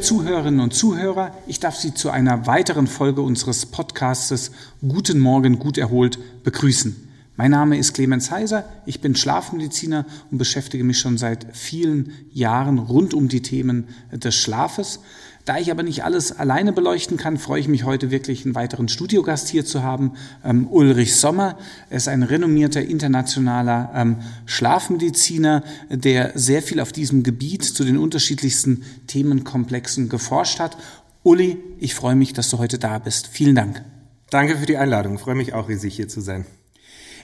Zuhörerinnen und Zuhörer, ich darf Sie zu einer weiteren Folge unseres Podcastes Guten Morgen, gut erholt begrüßen. Mein Name ist Clemens Heiser, ich bin Schlafmediziner und beschäftige mich schon seit vielen Jahren rund um die Themen des Schlafes. Da ich aber nicht alles alleine beleuchten kann, freue ich mich heute wirklich, einen weiteren Studiogast hier zu haben. Ähm, Ulrich Sommer er ist ein renommierter internationaler ähm, Schlafmediziner, der sehr viel auf diesem Gebiet zu den unterschiedlichsten Themenkomplexen geforscht hat. Uli, ich freue mich, dass du heute da bist. Vielen Dank. Danke für die Einladung. Ich freue mich auch riesig, hier zu sein.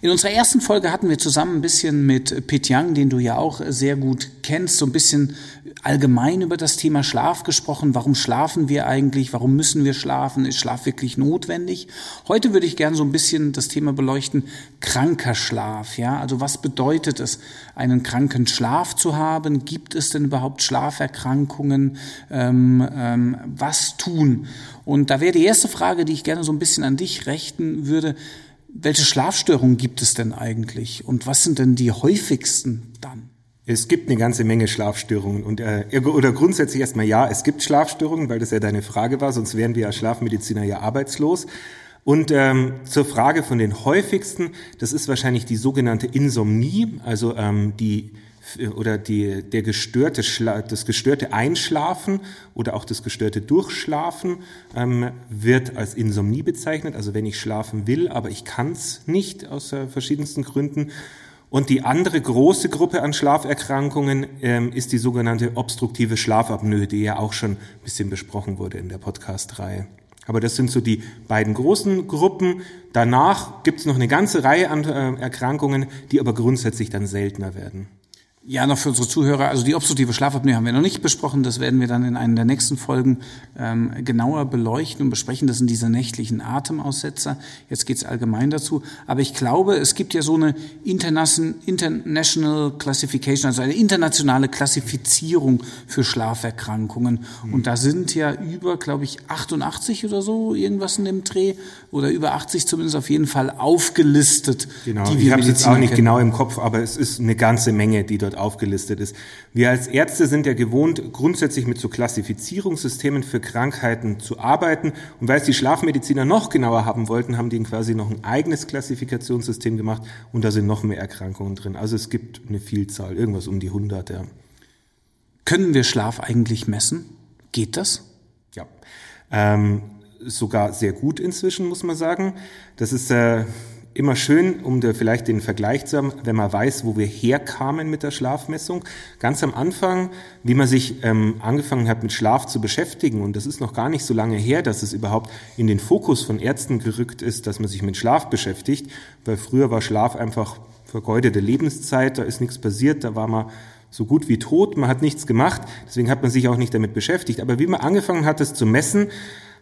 In unserer ersten Folge hatten wir zusammen ein bisschen mit Pete Young, den du ja auch sehr gut kennst, so ein bisschen allgemein über das Thema Schlaf gesprochen. Warum schlafen wir eigentlich? Warum müssen wir schlafen? Ist Schlaf wirklich notwendig? Heute würde ich gerne so ein bisschen das Thema beleuchten, kranker Schlaf. Ja, also was bedeutet es, einen kranken Schlaf zu haben? Gibt es denn überhaupt Schlaferkrankungen? Ähm, ähm, was tun? Und da wäre die erste Frage, die ich gerne so ein bisschen an dich richten würde welche Schlafstörungen gibt es denn eigentlich und was sind denn die häufigsten dann? Es gibt eine ganze Menge Schlafstörungen und äh, oder grundsätzlich erstmal ja, es gibt Schlafstörungen, weil das ja deine Frage war, sonst wären wir als Schlafmediziner ja arbeitslos. Und ähm, zur Frage von den häufigsten, das ist wahrscheinlich die sogenannte Insomnie, also ähm, die oder die, der gestörte Schla das gestörte Einschlafen oder auch das gestörte Durchschlafen ähm, wird als Insomnie bezeichnet. Also wenn ich schlafen will, aber ich kann es nicht aus äh, verschiedensten Gründen. Und die andere große Gruppe an Schlaferkrankungen ähm, ist die sogenannte obstruktive Schlafapnoe, die ja auch schon ein bisschen besprochen wurde in der Podcast-Reihe. Aber das sind so die beiden großen Gruppen. Danach gibt es noch eine ganze Reihe an äh, Erkrankungen, die aber grundsätzlich dann seltener werden. Ja, noch für unsere Zuhörer, also die obstruktive Schlafapnoe haben wir noch nicht besprochen. Das werden wir dann in einer der nächsten Folgen ähm, genauer beleuchten und besprechen. Das sind diese nächtlichen Atemaussetzer. Jetzt geht's allgemein dazu. Aber ich glaube, es gibt ja so eine International Classification, also eine internationale Klassifizierung für Schlaferkrankungen. Mhm. Und da sind ja über, glaube ich, 88 oder so, irgendwas in dem Dreh, oder über 80 zumindest auf jeden Fall aufgelistet. Genau, die wir ich habe jetzt auch nicht kennen. genau im Kopf, aber es ist eine ganze Menge, die dort aufgelistet ist. Wir als Ärzte sind ja gewohnt, grundsätzlich mit so Klassifizierungssystemen für Krankheiten zu arbeiten. Und weil es die Schlafmediziner noch genauer haben wollten, haben die quasi noch ein eigenes Klassifikationssystem gemacht und da sind noch mehr Erkrankungen drin. Also es gibt eine Vielzahl, irgendwas um die 100. Ja. Können wir Schlaf eigentlich messen? Geht das? Ja. Ähm, sogar sehr gut inzwischen, muss man sagen. Das ist äh, immer schön, um da vielleicht den Vergleich zu haben, wenn man weiß, wo wir herkamen mit der Schlafmessung. Ganz am Anfang, wie man sich ähm, angefangen hat, mit Schlaf zu beschäftigen, und das ist noch gar nicht so lange her, dass es überhaupt in den Fokus von Ärzten gerückt ist, dass man sich mit Schlaf beschäftigt, weil früher war Schlaf einfach vergeudete Lebenszeit, da ist nichts passiert, da war man so gut wie tot, man hat nichts gemacht, deswegen hat man sich auch nicht damit beschäftigt. Aber wie man angefangen hat, es zu messen,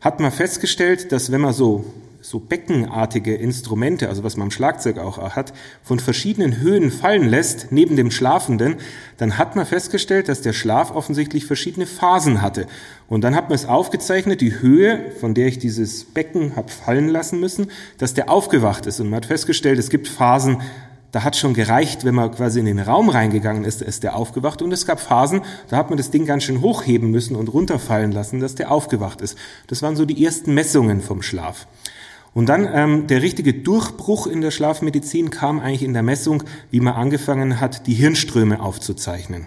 hat man festgestellt, dass wenn man so so beckenartige Instrumente, also was man am Schlagzeug auch hat, von verschiedenen Höhen fallen lässt, neben dem Schlafenden, dann hat man festgestellt, dass der Schlaf offensichtlich verschiedene Phasen hatte. Und dann hat man es aufgezeichnet, die Höhe, von der ich dieses Becken habe fallen lassen müssen, dass der aufgewacht ist. Und man hat festgestellt, es gibt Phasen, da hat schon gereicht, wenn man quasi in den Raum reingegangen ist, ist der aufgewacht. Und es gab Phasen, da hat man das Ding ganz schön hochheben müssen und runterfallen lassen, dass der aufgewacht ist. Das waren so die ersten Messungen vom Schlaf. Und dann ähm, der richtige Durchbruch in der Schlafmedizin kam eigentlich in der Messung, wie man angefangen hat, die Hirnströme aufzuzeichnen.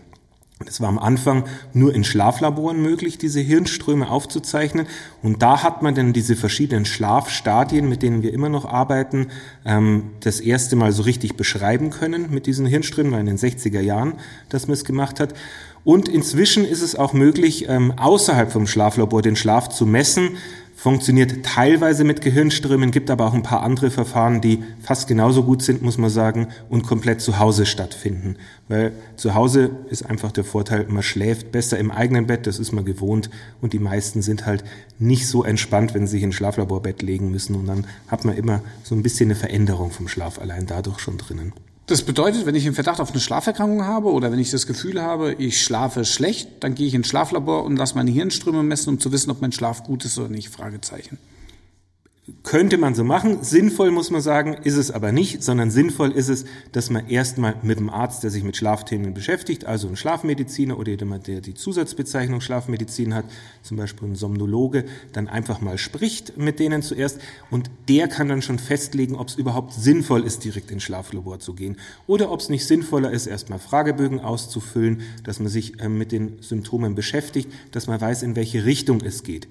Es war am Anfang nur in Schlaflaboren möglich, diese Hirnströme aufzuzeichnen. Und da hat man dann diese verschiedenen Schlafstadien, mit denen wir immer noch arbeiten, ähm, das erste Mal so richtig beschreiben können mit diesen Hirnströmen, war in den 60er Jahren, dass man es gemacht hat. Und inzwischen ist es auch möglich, ähm, außerhalb vom Schlaflabor den Schlaf zu messen funktioniert teilweise mit Gehirnströmen, gibt aber auch ein paar andere Verfahren, die fast genauso gut sind, muss man sagen, und komplett zu Hause stattfinden. Weil zu Hause ist einfach der Vorteil, man schläft besser im eigenen Bett, das ist man gewohnt, und die meisten sind halt nicht so entspannt, wenn sie sich ins Schlaflaborbett legen müssen, und dann hat man immer so ein bisschen eine Veränderung vom Schlaf allein dadurch schon drinnen. Das bedeutet, wenn ich einen Verdacht auf eine Schlaferkrankung habe oder wenn ich das Gefühl habe, ich schlafe schlecht, dann gehe ich ins Schlaflabor und lasse meine Hirnströme messen, um zu wissen, ob mein Schlaf gut ist oder nicht. Fragezeichen. Könnte man so machen. Sinnvoll muss man sagen, ist es aber nicht, sondern sinnvoll ist es, dass man erstmal mit dem Arzt, der sich mit Schlafthemen beschäftigt, also ein Schlafmediziner oder jemand, der die Zusatzbezeichnung Schlafmedizin hat, zum Beispiel ein Somnologe, dann einfach mal spricht mit denen zuerst und der kann dann schon festlegen, ob es überhaupt sinnvoll ist, direkt ins Schlaflabor zu gehen oder ob es nicht sinnvoller ist, erstmal Fragebögen auszufüllen, dass man sich äh, mit den Symptomen beschäftigt, dass man weiß, in welche Richtung es geht.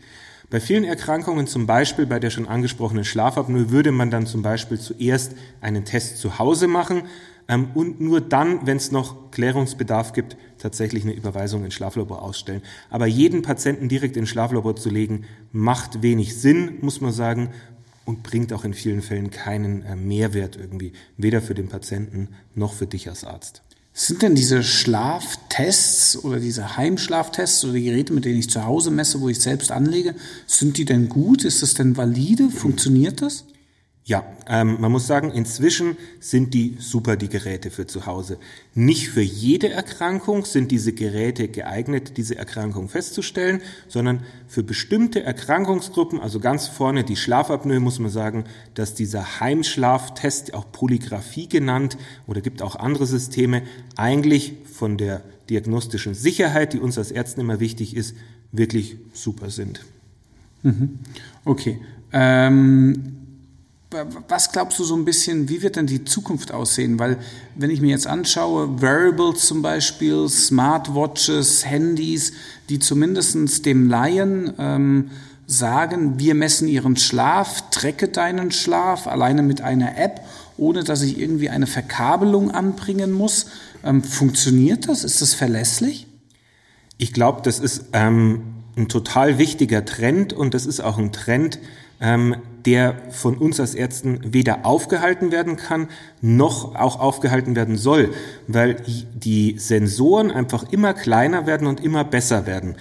Bei vielen Erkrankungen, zum Beispiel bei der schon angesprochenen Schlafapnoe, würde man dann zum Beispiel zuerst einen Test zu Hause machen ähm, und nur dann, wenn es noch Klärungsbedarf gibt, tatsächlich eine Überweisung ins Schlaflabor ausstellen. Aber jeden Patienten direkt ins Schlaflabor zu legen, macht wenig Sinn, muss man sagen, und bringt auch in vielen Fällen keinen äh, Mehrwert irgendwie, weder für den Patienten noch für dich als Arzt. Sind denn diese Schlaftests oder diese Heimschlaftests oder die Geräte, mit denen ich zu Hause messe, wo ich selbst anlege, sind die denn gut? Ist das denn valide? Funktioniert das? Ja, ähm, man muss sagen, inzwischen sind die super, die Geräte für zu Hause. Nicht für jede Erkrankung sind diese Geräte geeignet, diese Erkrankung festzustellen, sondern für bestimmte Erkrankungsgruppen, also ganz vorne die Schlafapnoe, muss man sagen, dass dieser Heimschlaftest, auch Polygraphie genannt, oder gibt auch andere Systeme, eigentlich von der diagnostischen Sicherheit, die uns als Ärzten immer wichtig ist, wirklich super sind. Mhm. Okay. Ähm was glaubst du so ein bisschen, wie wird denn die Zukunft aussehen? Weil wenn ich mir jetzt anschaue, Wearables zum Beispiel, Smartwatches, Handys, die zumindest dem Laien ähm, sagen, wir messen ihren Schlaf, trecke deinen Schlaf alleine mit einer App, ohne dass ich irgendwie eine Verkabelung anbringen muss. Ähm, funktioniert das? Ist das verlässlich? Ich glaube, das ist ähm, ein total wichtiger Trend und das ist auch ein Trend, ähm, der von uns als Ärzten weder aufgehalten werden kann, noch auch aufgehalten werden soll, weil die Sensoren einfach immer kleiner werden und immer besser werden.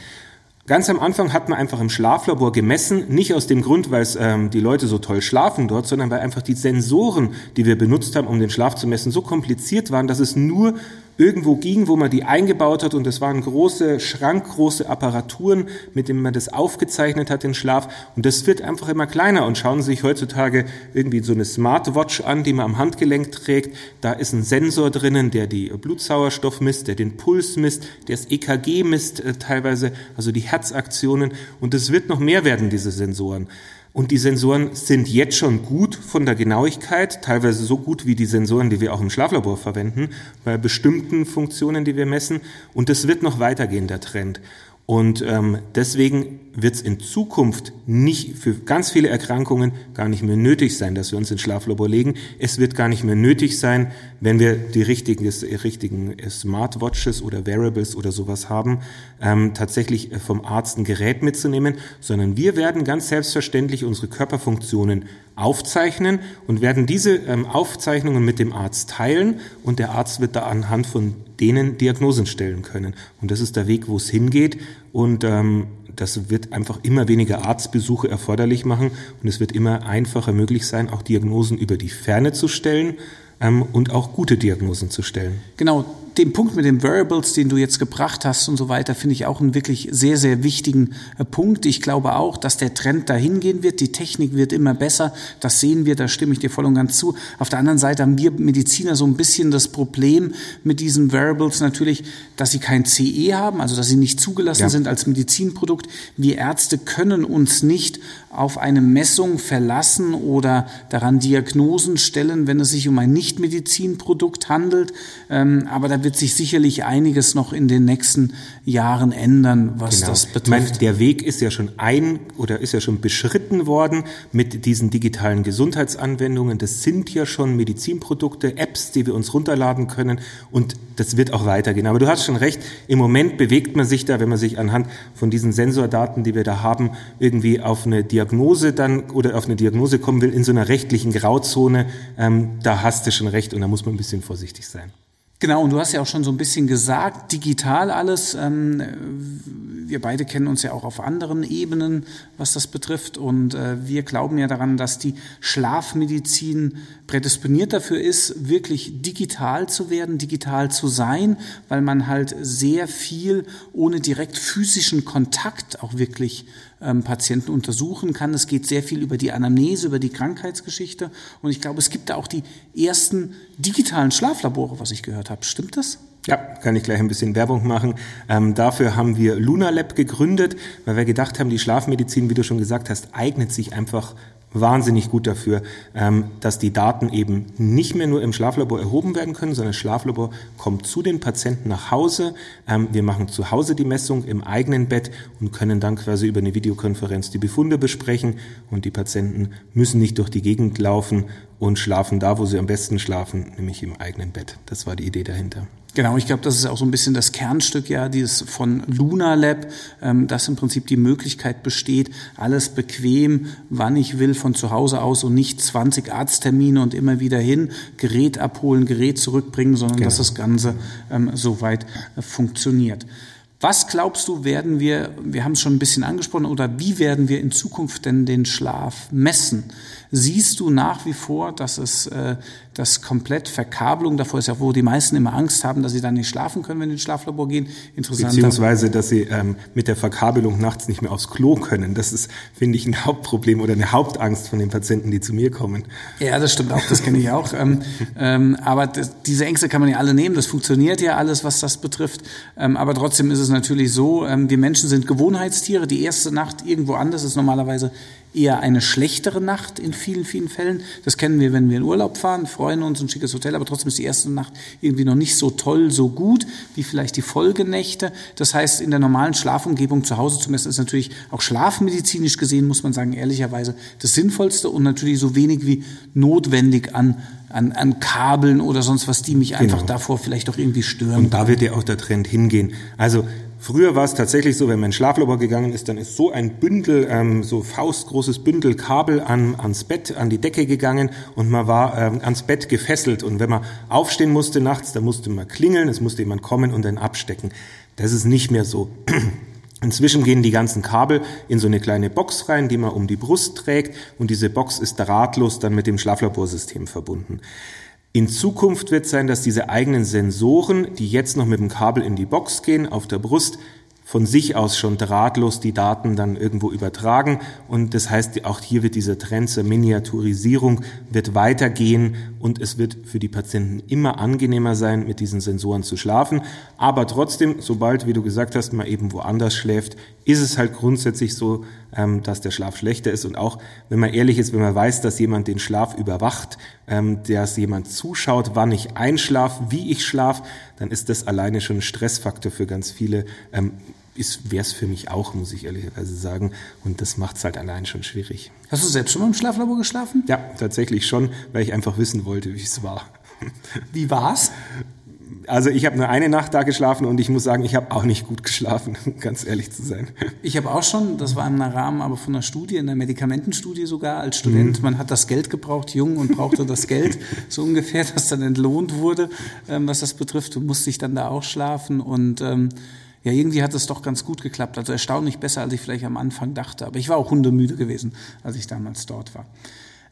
Ganz am Anfang hat man einfach im Schlaflabor gemessen, nicht aus dem Grund, weil ähm, die Leute so toll schlafen dort, sondern weil einfach die Sensoren, die wir benutzt haben, um den Schlaf zu messen, so kompliziert waren, dass es nur irgendwo ging, wo man die eingebaut hat. Und das waren große, schrankgroße Apparaturen, mit denen man das aufgezeichnet hat, den Schlaf. Und das wird einfach immer kleiner. Und schauen Sie sich heutzutage irgendwie so eine Smartwatch an, die man am Handgelenk trägt, da ist ein Sensor drinnen, der die Blutsauerstoff misst, der den Puls misst, der das EKG misst äh, teilweise, also die Herzaktionen. Und es wird noch mehr werden, diese Sensoren. Und die Sensoren sind jetzt schon gut von der Genauigkeit, teilweise so gut wie die Sensoren, die wir auch im Schlaflabor verwenden, bei bestimmten Funktionen, die wir messen. Und das wird noch weitergehen, der Trend. Und ähm, deswegen wird es in Zukunft nicht für ganz viele Erkrankungen gar nicht mehr nötig sein, dass wir uns ins Schlaflabor legen. Es wird gar nicht mehr nötig sein, wenn wir die richtigen, richtigen Smartwatches oder Wearables oder sowas haben, ähm, tatsächlich vom Arzt ein Gerät mitzunehmen, sondern wir werden ganz selbstverständlich unsere Körperfunktionen aufzeichnen und werden diese ähm, Aufzeichnungen mit dem Arzt teilen und der Arzt wird da anhand von denen Diagnosen stellen können. Und das ist der Weg, wo es hingeht und ähm, das wird einfach immer weniger Arztbesuche erforderlich machen und es wird immer einfacher möglich sein, auch Diagnosen über die Ferne zu stellen ähm, und auch gute Diagnosen zu stellen. Genau, den Punkt mit den Variables, den du jetzt gebracht hast und so weiter, finde ich auch einen wirklich sehr, sehr wichtigen äh, Punkt. Ich glaube auch, dass der Trend dahin gehen wird. Die Technik wird immer besser. Das sehen wir, da stimme ich dir voll und ganz zu. Auf der anderen Seite haben wir Mediziner so ein bisschen das Problem mit diesen Variables natürlich, dass sie kein CE haben, also dass sie nicht zugelassen ja. sind als Medizinprodukt. Wir Ärzte können uns nicht auf eine Messung verlassen oder daran Diagnosen stellen, wenn es sich um ein Nichtmedizinprodukt handelt. Ähm, aber da wird sich sicherlich einiges noch in den nächsten Jahren ändern, was genau. das betrifft. Meine, der Weg ist ja schon ein oder ist ja schon beschritten worden mit diesen digitalen Gesundheitsanwendungen. Das sind ja schon Medizinprodukte, Apps, die wir uns runterladen können und das wird auch weitergehen. Aber du hast schon recht, im Moment bewegt man sich da, wenn man sich anhand von diesen Sensordaten, die wir da haben, irgendwie auf eine Diagnose dann oder auf eine Diagnose kommen will in so einer rechtlichen Grauzone. Ähm, da hast du schon recht und da muss man ein bisschen vorsichtig sein. Genau, und du hast ja auch schon so ein bisschen gesagt, digital alles. Ähm, wir beide kennen uns ja auch auf anderen Ebenen, was das betrifft. Und äh, wir glauben ja daran, dass die Schlafmedizin prädisponiert dafür ist, wirklich digital zu werden, digital zu sein, weil man halt sehr viel ohne direkt physischen Kontakt auch wirklich ähm, Patienten untersuchen kann. Es geht sehr viel über die Anamnese, über die Krankheitsgeschichte. Und ich glaube, es gibt da auch die ersten digitalen Schlaflabore, was ich gehört habe. Stimmt das? Ja, kann ich gleich ein bisschen Werbung machen. Ähm, dafür haben wir LunaLab gegründet, weil wir gedacht haben, die Schlafmedizin, wie du schon gesagt hast, eignet sich einfach wahnsinnig gut dafür, ähm, dass die Daten eben nicht mehr nur im Schlaflabor erhoben werden können, sondern das Schlaflabor kommt zu den Patienten nach Hause. Ähm, wir machen zu Hause die Messung im eigenen Bett und können dann quasi über eine Videokonferenz die Befunde besprechen und die Patienten müssen nicht durch die Gegend laufen und schlafen da, wo sie am besten schlafen, nämlich im eigenen Bett. Das war die Idee dahinter. Genau, ich glaube, das ist auch so ein bisschen das Kernstück ja dieses von Luna Lab, ähm, dass im Prinzip die Möglichkeit besteht, alles bequem, wann ich will, von zu Hause aus und nicht 20 Arzttermine und immer wieder hin, Gerät abholen, Gerät zurückbringen, sondern genau. dass das Ganze ähm, soweit äh, funktioniert. Was glaubst du, werden wir, wir haben es schon ein bisschen angesprochen, oder wie werden wir in Zukunft denn den Schlaf messen? Siehst du nach wie vor, dass es äh, das komplett Verkabelung davor ist ja, wo die meisten immer Angst haben, dass sie dann nicht schlafen können, wenn sie ins Schlaflabor gehen. Interessant. Beziehungsweise, dass sie ähm, mit der Verkabelung nachts nicht mehr aufs Klo können. Das ist, finde ich, ein Hauptproblem oder eine Hauptangst von den Patienten, die zu mir kommen. Ja, das stimmt auch, das kenne ich auch. ähm, ähm, aber das, diese Ängste kann man ja alle nehmen. Das funktioniert ja alles, was das betrifft. Ähm, aber trotzdem ist es natürlich so, ähm, wir Menschen sind Gewohnheitstiere. Die erste Nacht irgendwo anders ist normalerweise eher eine schlechtere Nacht in vielen, vielen Fällen. Das kennen wir, wenn wir in Urlaub fahren, freuen uns, ein schickes Hotel, aber trotzdem ist die erste Nacht irgendwie noch nicht so toll, so gut wie vielleicht die Folgenächte. Das heißt, in der normalen Schlafumgebung zu Hause zu messen, ist natürlich auch schlafmedizinisch gesehen, muss man sagen, ehrlicherweise das Sinnvollste und natürlich so wenig wie notwendig an an, an Kabeln oder sonst was, die mich einfach genau. davor vielleicht auch irgendwie stören. Und da wird ja auch der Trend hingehen. Also Früher war es tatsächlich so, wenn man in Schlaflabor gegangen ist, dann ist so ein Bündel, ähm, so faustgroßes Bündel Kabel an, ans Bett, an die Decke gegangen und man war ähm, ans Bett gefesselt. Und wenn man aufstehen musste nachts, dann musste man klingeln, es musste jemand kommen und dann abstecken. Das ist nicht mehr so. Inzwischen gehen die ganzen Kabel in so eine kleine Box rein, die man um die Brust trägt und diese Box ist drahtlos dann mit dem Schlaflaborsystem verbunden. In Zukunft wird sein, dass diese eigenen Sensoren, die jetzt noch mit dem Kabel in die Box gehen, auf der Brust, von sich aus schon drahtlos die Daten dann irgendwo übertragen. Und das heißt, auch hier wird dieser Trend zur Miniaturisierung wird weitergehen und es wird für die Patienten immer angenehmer sein, mit diesen Sensoren zu schlafen. Aber trotzdem, sobald, wie du gesagt hast, man eben woanders schläft, ist es halt grundsätzlich so, ähm, dass der Schlaf schlechter ist. Und auch, wenn man ehrlich ist, wenn man weiß, dass jemand den Schlaf überwacht, ähm, dass jemand zuschaut, wann ich einschlafe, wie ich schlafe, dann ist das alleine schon ein Stressfaktor für ganz viele. Ähm, wäre es für mich auch, muss ich ehrlicherweise sagen. Und das macht es halt allein schon schwierig. Hast du selbst schon mal im Schlaflabor geschlafen? Ja, tatsächlich schon, weil ich einfach wissen wollte, wie es war. Wie war's? Also ich habe nur eine Nacht da geschlafen und ich muss sagen, ich habe auch nicht gut geschlafen, ganz ehrlich zu sein. Ich habe auch schon, das war im Rahmen aber von einer Studie, in einer Medikamentenstudie sogar als Student. Mhm. Man hat das Geld gebraucht, jung und brauchte das Geld, so ungefähr, das dann entlohnt wurde, ähm, was das betrifft. Du musst dich dann da auch schlafen und ähm, ja, irgendwie hat es doch ganz gut geklappt. Also erstaunlich besser, als ich vielleicht am Anfang dachte. Aber ich war auch hundemüde gewesen, als ich damals dort war.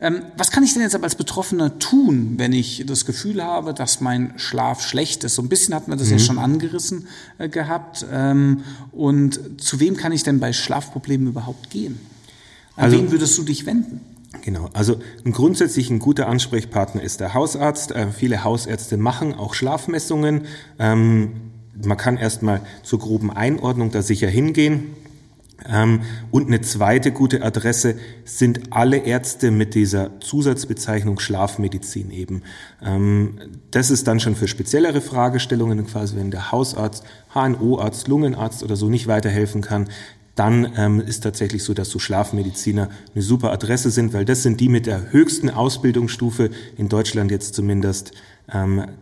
Ähm, was kann ich denn jetzt aber als Betroffener tun, wenn ich das Gefühl habe, dass mein Schlaf schlecht ist? So ein bisschen hat man das mhm. ja schon angerissen äh, gehabt. Ähm, und zu wem kann ich denn bei Schlafproblemen überhaupt gehen? An also, wen würdest du dich wenden? Genau, also grundsätzlich ein guter Ansprechpartner ist der Hausarzt. Äh, viele Hausärzte machen auch Schlafmessungen. Ähm, man kann erstmal zur groben Einordnung da sicher hingehen. Ähm, und eine zweite gute Adresse sind alle Ärzte mit dieser Zusatzbezeichnung Schlafmedizin eben. Ähm, das ist dann schon für speziellere Fragestellungen, quasi wenn der Hausarzt, HNO-Arzt, Lungenarzt oder so nicht weiterhelfen kann, dann ähm, ist tatsächlich so, dass so Schlafmediziner eine super Adresse sind, weil das sind die mit der höchsten Ausbildungsstufe in Deutschland jetzt zumindest,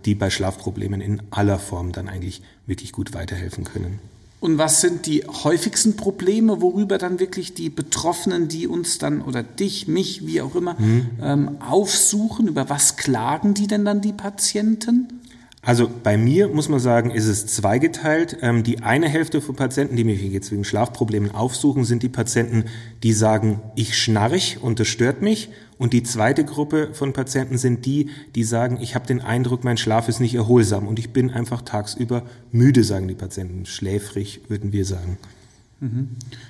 die bei Schlafproblemen in aller Form dann eigentlich wirklich gut weiterhelfen können. Und was sind die häufigsten Probleme, worüber dann wirklich die Betroffenen, die uns dann oder dich, mich, wie auch immer, mhm. ähm, aufsuchen? Über was klagen die denn dann die Patienten? Also bei mir muss man sagen, ist es zweigeteilt. Ähm, die eine Hälfte von Patienten, die mich jetzt wegen Schlafproblemen aufsuchen, sind die Patienten, die sagen, ich schnarch und das stört mich. Und die zweite Gruppe von Patienten sind die, die sagen, ich habe den Eindruck, mein Schlaf ist nicht erholsam und ich bin einfach tagsüber müde, sagen die Patienten. Schläfrig, würden wir sagen. Mhm.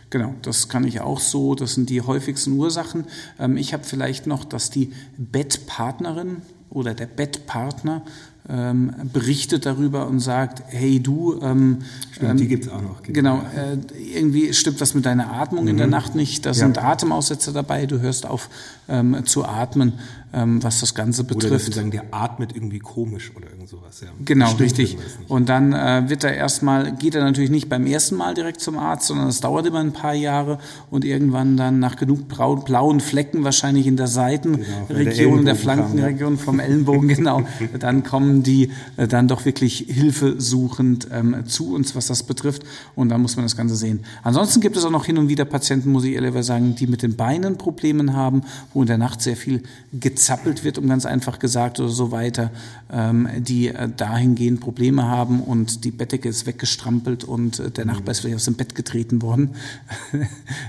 Genau, das kann ich auch so. Das sind die häufigsten Ursachen. Ähm, ich habe vielleicht noch, dass die Bettpartnerin oder der Bettpartner ähm, berichtet darüber und sagt, hey du, ähm, Stimmt, die ähm, gibt's auch noch. Genau, äh, irgendwie stimmt was mit deiner Atmung mhm. in der mhm. Nacht nicht, da ja. sind Atemaussetzer dabei, du hörst auf ähm, zu atmen ähm, was das Ganze betrifft. Oder dass Sie sagen, der atmet irgendwie komisch oder irgend sowas. Ja. Genau, richtig. Und dann äh, wird er erstmal, geht er natürlich nicht beim ersten Mal direkt zum Arzt, sondern es dauert immer ein paar Jahre und irgendwann dann nach genug braun, blauen Flecken wahrscheinlich in der Seitenregion, genau, der, der Flankenregion vom Ellenbogen, genau, dann kommen die äh, dann doch wirklich hilfesuchend ähm, zu uns, was das betrifft und dann muss man das Ganze sehen. Ansonsten gibt es auch noch hin und wieder Patienten, muss ich ehrlich sagen, die mit den Beinen Problemen haben, wo in der Nacht sehr viel gezahlt gezappelt wird, um ganz einfach gesagt oder so weiter, ähm, die äh, dahingehend Probleme haben und die Bettdecke ist weggestrampelt und äh, der Nachbar ist vielleicht aus dem Bett getreten worden, ja.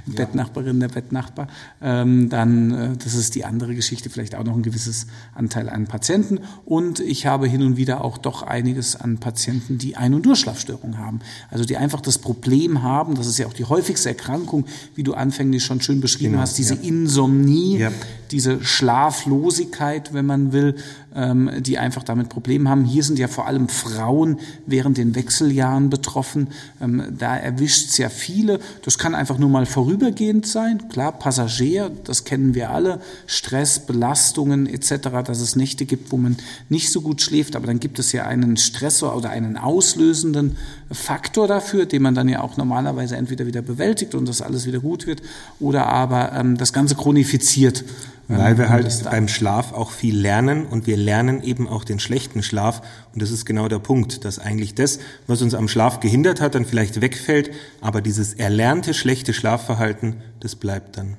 Bettnachbarin, der Bettnachbar, ähm, dann, äh, das ist die andere Geschichte, vielleicht auch noch ein gewisses Anteil an Patienten und ich habe hin und wieder auch doch einiges an Patienten, die Ein- und Durchschlafstörungen haben, also die einfach das Problem haben, das ist ja auch die häufigste Erkrankung, wie du anfänglich schon schön beschrieben genau, hast, diese ja. Insomnie, ja. diese Schlaflosigkeit, Hilflosigkeit, wenn man will, ähm, die einfach damit Probleme haben. Hier sind ja vor allem Frauen während den Wechseljahren betroffen. Ähm, da erwischt es ja viele. Das kann einfach nur mal vorübergehend sein. Klar, Passagier, das kennen wir alle. Stress, Belastungen etc., dass es Nächte gibt, wo man nicht so gut schläft. Aber dann gibt es ja einen Stressor oder einen auslösenden Faktor dafür, den man dann ja auch normalerweise entweder wieder bewältigt und das alles wieder gut wird oder aber ähm, das Ganze chronifiziert. Weil wir halt beim Schlaf auch viel lernen und wir lernen eben auch den schlechten Schlaf. Und das ist genau der Punkt, dass eigentlich das, was uns am Schlaf gehindert hat, dann vielleicht wegfällt, aber dieses erlernte schlechte Schlafverhalten, das bleibt dann.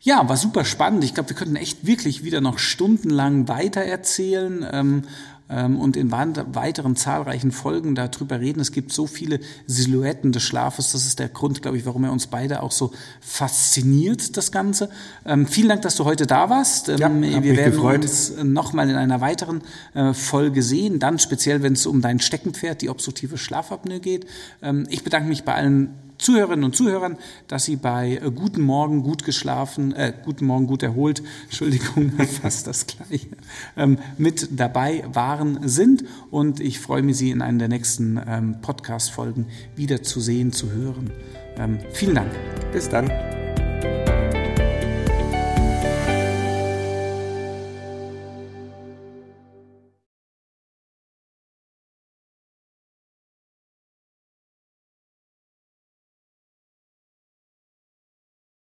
Ja, war super spannend. Ich glaube, wir könnten echt wirklich wieder noch stundenlang weiter erzählen. Ähm, und in weiteren zahlreichen Folgen darüber reden. Es gibt so viele Silhouetten des Schlafes. Das ist der Grund, glaube ich, warum er uns beide auch so fasziniert, das Ganze. Ähm, vielen Dank, dass du heute da warst. Ja, ähm, wir werden gefreut. uns nochmal in einer weiteren äh, Folge sehen. Dann speziell, wenn es um dein Steckenpferd, die obstruktive Schlafapnoe geht. Ähm, ich bedanke mich bei allen Zuhörerinnen und Zuhörern, dass Sie bei äh, Guten Morgen gut geschlafen, äh, Guten Morgen gut erholt, Entschuldigung, fast das gleiche, ähm, mit dabei waren, sind. Und ich freue mich, Sie in einer der nächsten ähm, Podcast-Folgen wieder zu sehen, zu hören. Ähm, vielen Dank. Bis dann.